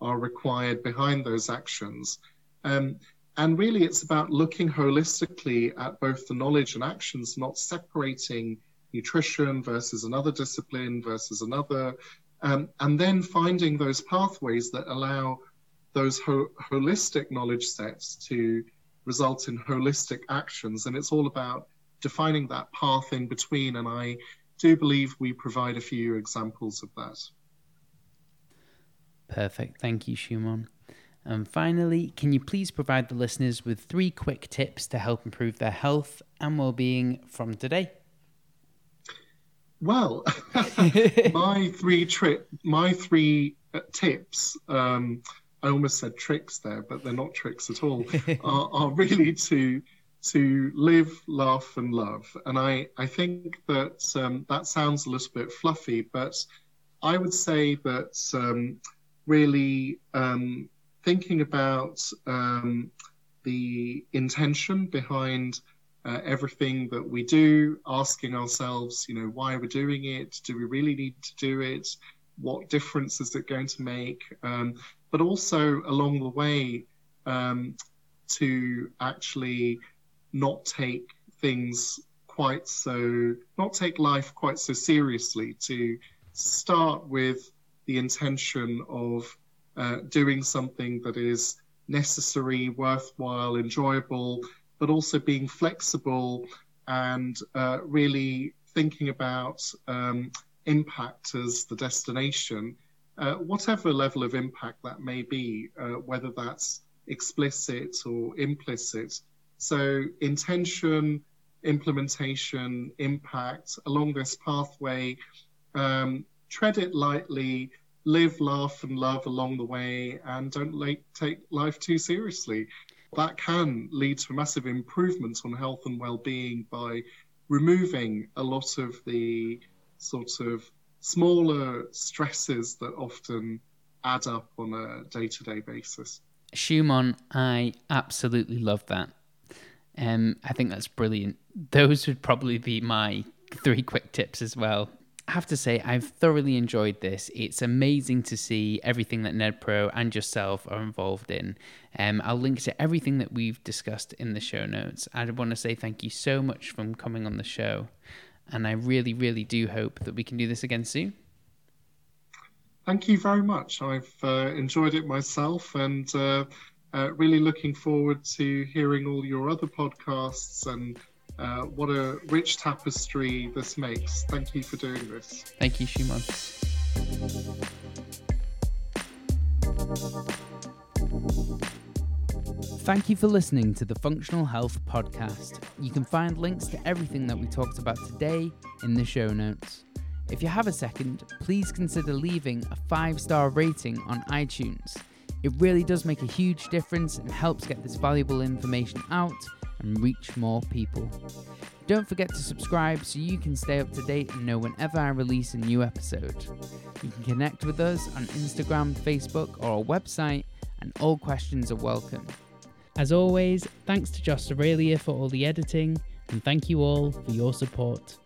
are required behind those actions. Um, and really, it's about looking holistically at both the knowledge and actions, not separating nutrition versus another discipline versus another, um, and then finding those pathways that allow those ho- holistic knowledge sets to result in holistic actions. And it's all about defining that path in between. And I do believe we provide a few examples of that. Perfect. Thank you, Shumone. And finally, can you please provide the listeners with three quick tips to help improve their health and well-being from today? Well, my three tri- my three uh, tips. Um, I almost said tricks there, but they're not tricks at all. are, are really to to live, laugh, and love. And I I think that um, that sounds a little bit fluffy, but I would say that um, really um, thinking about um, the intention behind uh, everything that we do, asking ourselves, you know, why we're doing it. Do we really need to do it? What difference is it going to make? Um, but also along the way, um, to actually not take things quite so, not take life quite so seriously, to start with the intention of uh, doing something that is necessary, worthwhile, enjoyable, but also being flexible and uh, really thinking about um, impact as the destination, uh, whatever level of impact that may be, uh, whether that's explicit or implicit. So, intention, implementation, impact along this pathway, um, tread it lightly, live, laugh, and love along the way, and don't take life too seriously. That can lead to massive improvements on health and well-being by removing a lot of the sort of smaller stresses that often add up on a day-to-day basis. Shumone, I absolutely love that. Um, I think that's brilliant. Those would probably be my three quick tips as well. I have to say, I've thoroughly enjoyed this. It's amazing to see everything that NNEdPro and yourself are involved in. Um, I'll link to everything that we've discussed in the show notes. I want to say thank you so much for coming on the show. And I really, really do hope that we can do this again soon. Thank you very much. I've uh, enjoyed it myself and uh, uh, really looking forward to hearing all your other podcasts and uh, what a rich tapestry this makes. Thank you for doing this. Thank you, Shumone. Thank you for listening to the Functional Health Podcast. You can find links to everything that we talked about today in the show notes. If you have a second, please consider leaving a five star rating on iTunes. It really does make a huge difference and helps get this valuable information out and reach more people. Don't forget to subscribe so you can stay up to date and know whenever I release a new episode. You can connect with us on Instagram, Facebook, or our website, and all questions are welcome. As always, thanks to Josh Aurelia for all the editing, and thank you all for your support.